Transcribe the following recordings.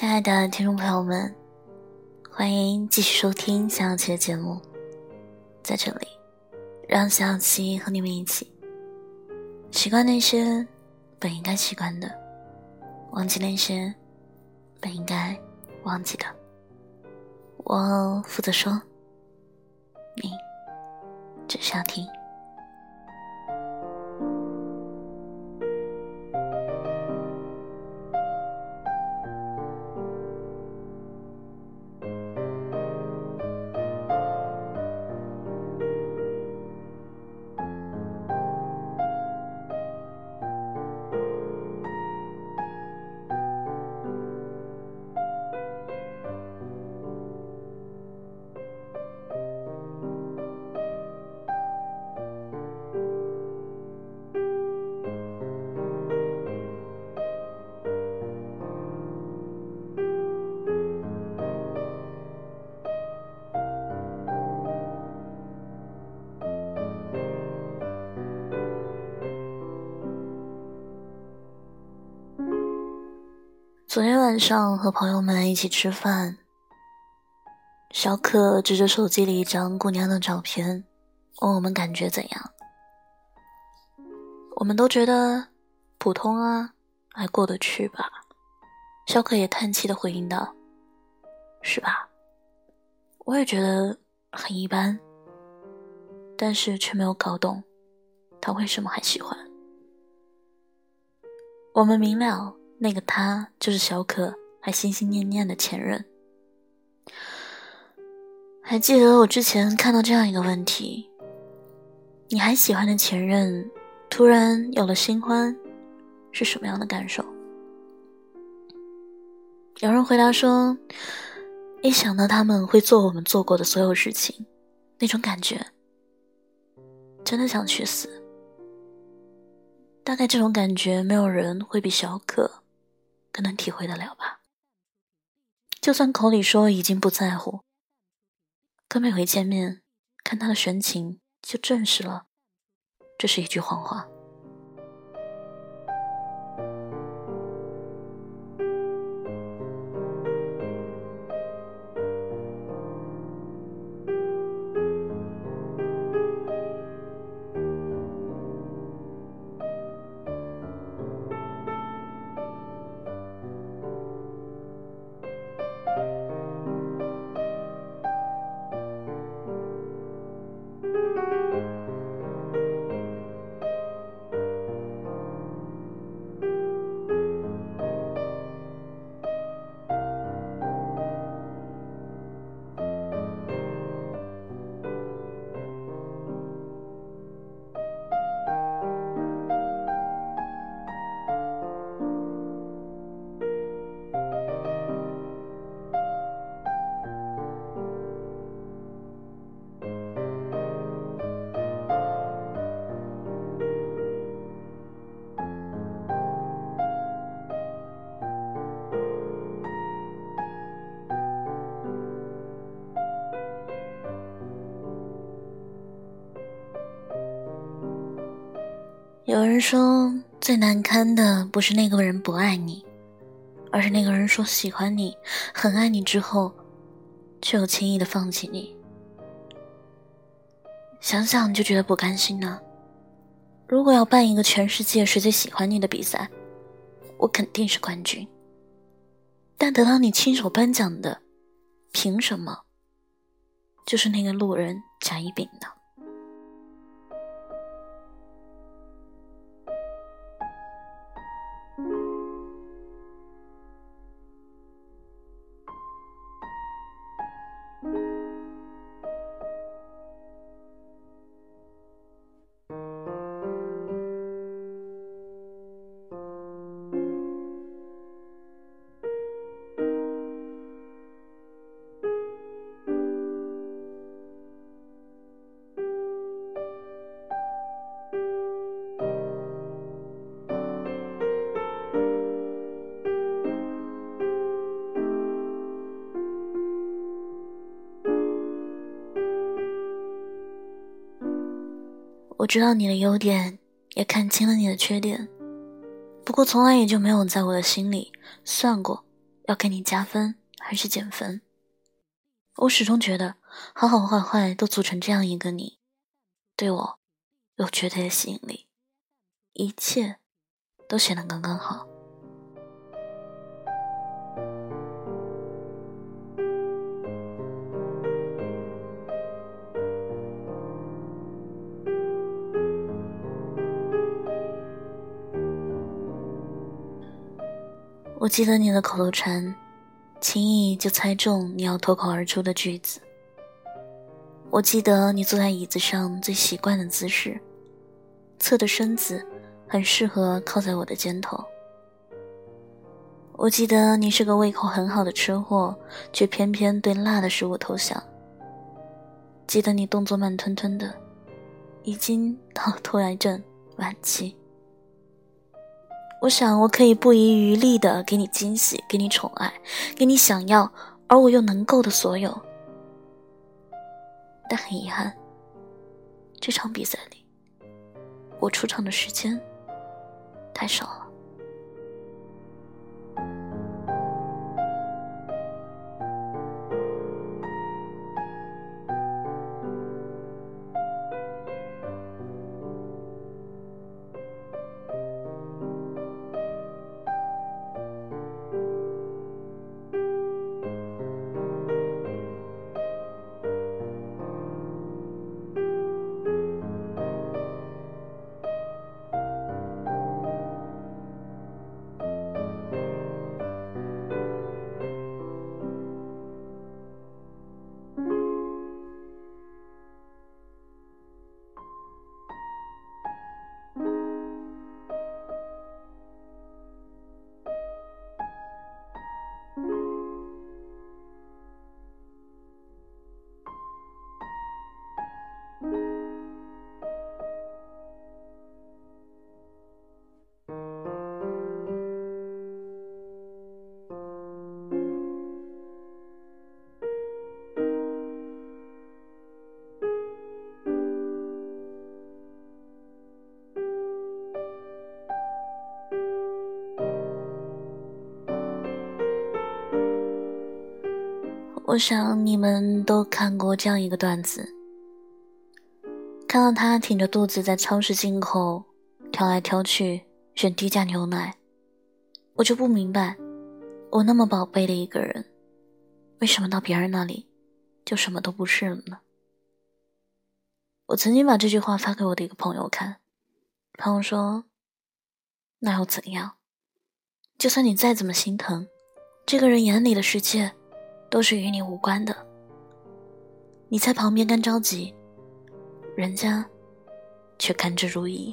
亲爱的听众朋友们，欢迎继续收听小小七的节目。在这里，让小小七和你们一起习惯那些本应该习惯的，忘记那些本应该忘记的。我负责说，你只需要听。昨天晚上和朋友们一起吃饭，小可指着手机里一张姑娘的照片，问我们感觉怎样。我们都觉得普通啊，还过得去吧。小可也叹气的回应道：“是吧？我也觉得很一般，但是却没有搞懂他为什么还喜欢。”我们明了。那个他就是小可还心心念念的前任。还记得我之前看到这样一个问题：你还喜欢的前任突然有了新欢，是什么样的感受？有人回答说：一想到他们会做我们做过的所有事情，那种感觉，真的想去死。大概这种感觉，没有人会比小可。更能体会得了吧？就算口里说已经不在乎，可每回见面，看他的神情，就证实了这是一句谎话。说，最难堪的不是那个人不爱你，而是那个人说喜欢你、很爱你之后，却又轻易的放弃你。想想就觉得不甘心呢。如果要办一个全世界谁最喜欢你的比赛，我肯定是冠军。但得到你亲手颁奖的，凭什么？就是那个路人甲乙丙呢？知道你的优点，也看清了你的缺点，不过从来也就没有在我的心里算过要给你加分还是减分。我始终觉得，好好坏坏都组成这样一个你，对我有绝对的吸引力，一切都显得刚刚好。我记得你的口头禅，轻易就猜中你要脱口而出的句子。我记得你坐在椅子上最习惯的姿势，侧的身子很适合靠在我的肩头。我记得你是个胃口很好的吃货，却偏偏对辣的食物投降。记得你动作慢吞吞的，已经到了拖延症晚期。我想，我可以不遗余力的给你惊喜，给你宠爱，给你想要而我又能够的所有。但很遗憾，这场比赛里，我出场的时间太少了。我想你们都看过这样一个段子：看到他挺着肚子在超市进口，挑来挑去选低价牛奶，我就不明白，我那么宝贝的一个人，为什么到别人那里就什么都不是了呢？我曾经把这句话发给我的一个朋友看，朋友说：“那又怎样？就算你再怎么心疼，这个人眼里的世界。”都是与你无关的，你在旁边干着急，人家却甘之如饴。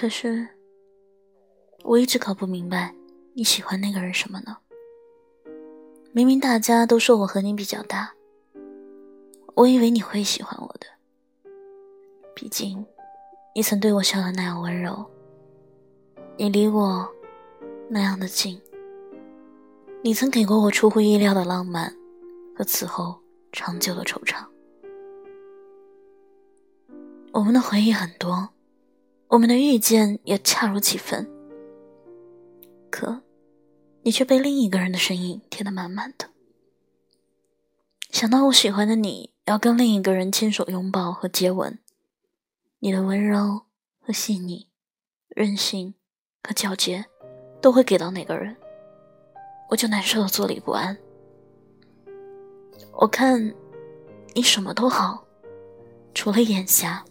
可是，我一直搞不明白你喜欢那个人什么呢？明明大家都说我和你比较大，我以为你会喜欢我的。毕竟，你曾对我笑得那样温柔，你离我那样的近，你曾给过我出乎意料的浪漫和此后长久的惆怅。我们的回忆很多，我们的遇见也恰如其分。可，你却被另一个人的身影填得满满的。想到我喜欢的你要跟另一个人牵手、拥抱和接吻，你的温柔和细腻、任性和皎洁，都会给到哪个人，我就难受的坐立不安。我看，你什么都好，除了眼瞎。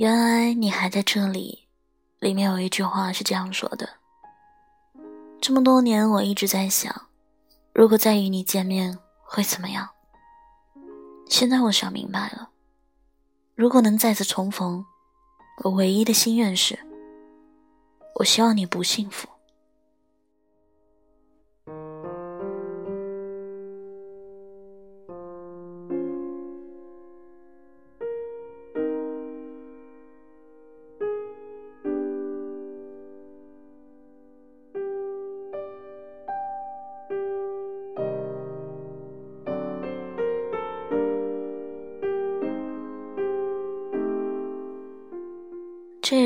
原来你还在这里。里面有一句话是这样说的：这么多年，我一直在想，如果再与你见面会怎么样？现在我想明白了，如果能再次重逢，我唯一的心愿是，我希望你不幸福。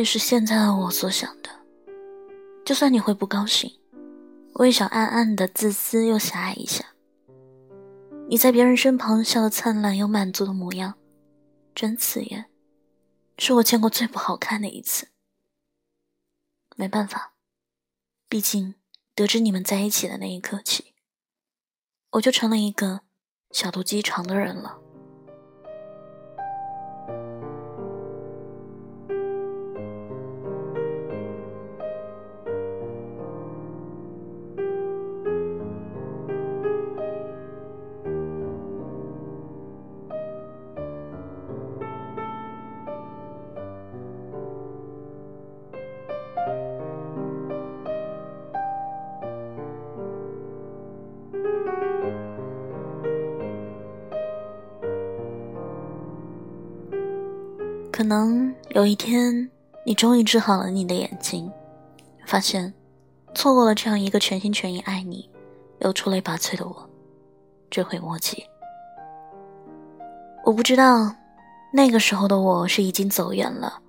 是现在的我所想的。就算你会不高兴，我也想暗暗的自私又狭隘一下。你在别人身旁笑得灿烂又满足的模样，真刺眼，是我见过最不好看的一次。没办法，毕竟得知你们在一起的那一刻起，我就成了一个小肚鸡肠的人了。可能有一天，你终于治好了你的眼睛，发现错过了这样一个全心全意爱你、又出类拔萃的我，追悔莫及。我不知道那个时候的我是已经走远了，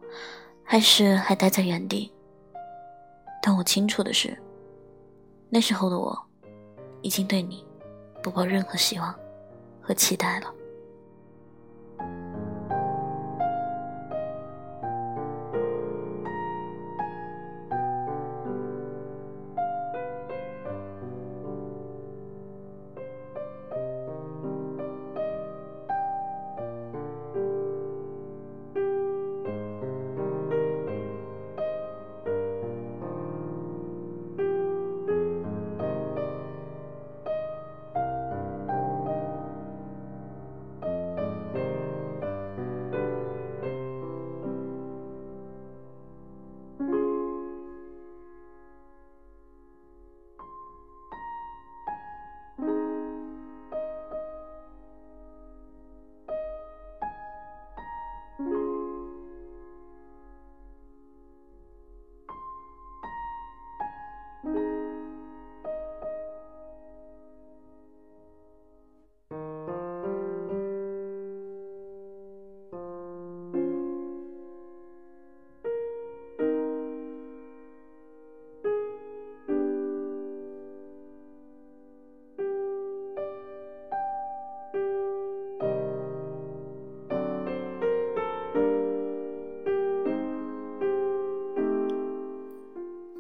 还是还待在原地。但我清楚的是，那时候的我已经对你不抱任何希望和期待了。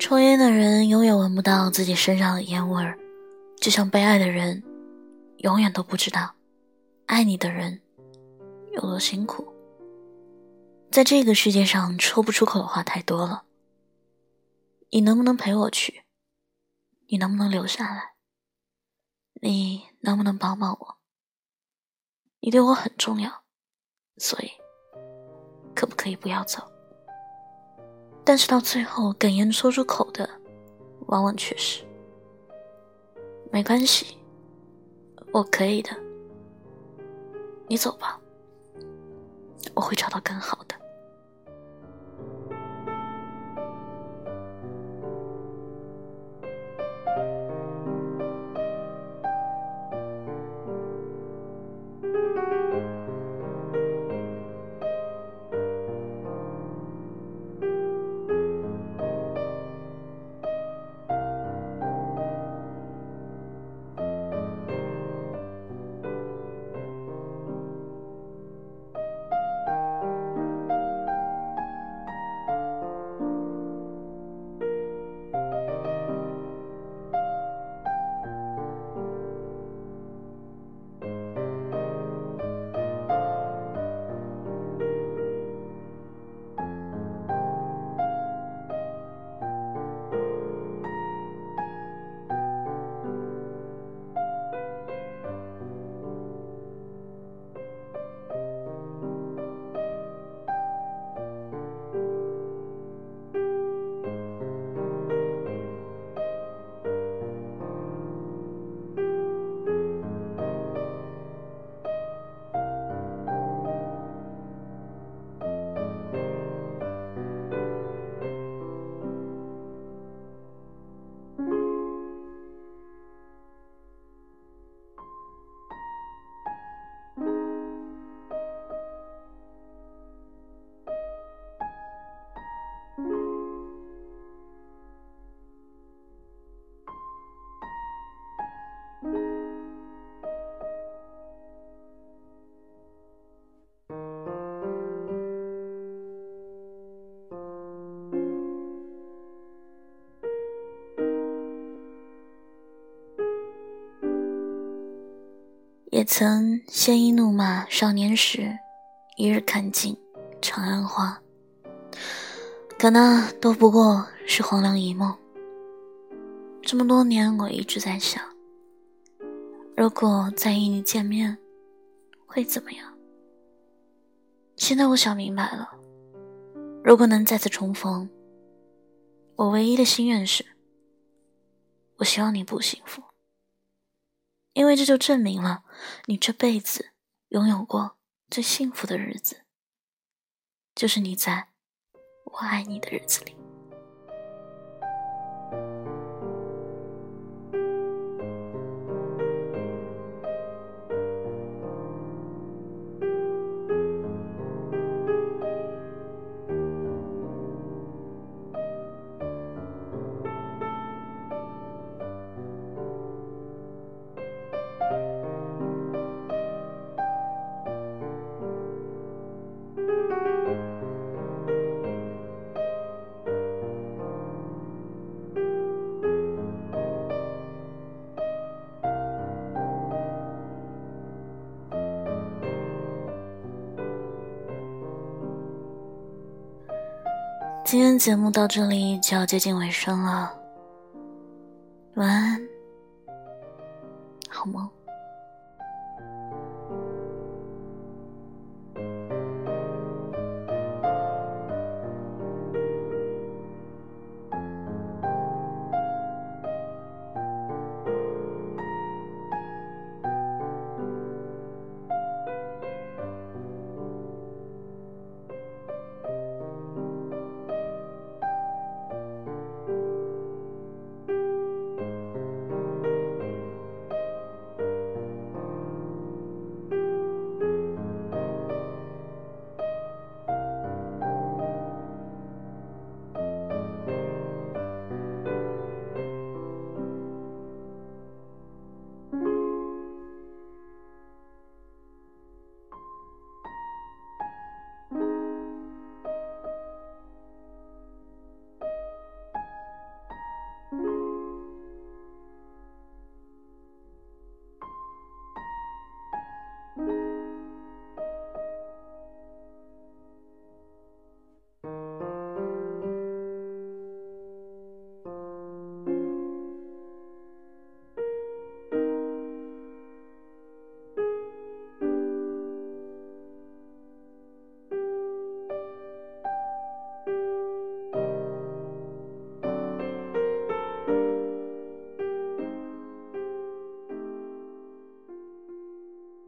抽烟的人永远闻不到自己身上的烟味儿，就像被爱的人，永远都不知道，爱你的人有多辛苦。在这个世界上，说不出口的话太多了。你能不能陪我去？你能不能留下来？你能不能帮帮我？你对我很重要，所以可不可以不要走？但是到最后，哽咽说出口的，往往却是：“没关系，我可以的，你走吧，我会找到更好的。”曾鲜衣怒马少年时，一日看尽长安花。可那都不过是黄粱一梦。这么多年，我一直在想，如果再与你见面，会怎么样？现在我想明白了，如果能再次重逢，我唯一的心愿是，我希望你不幸福。因为这就证明了，你这辈子拥有过最幸福的日子，就是你在我爱你的日子里。今天节目到这里就要接近尾声了，晚安，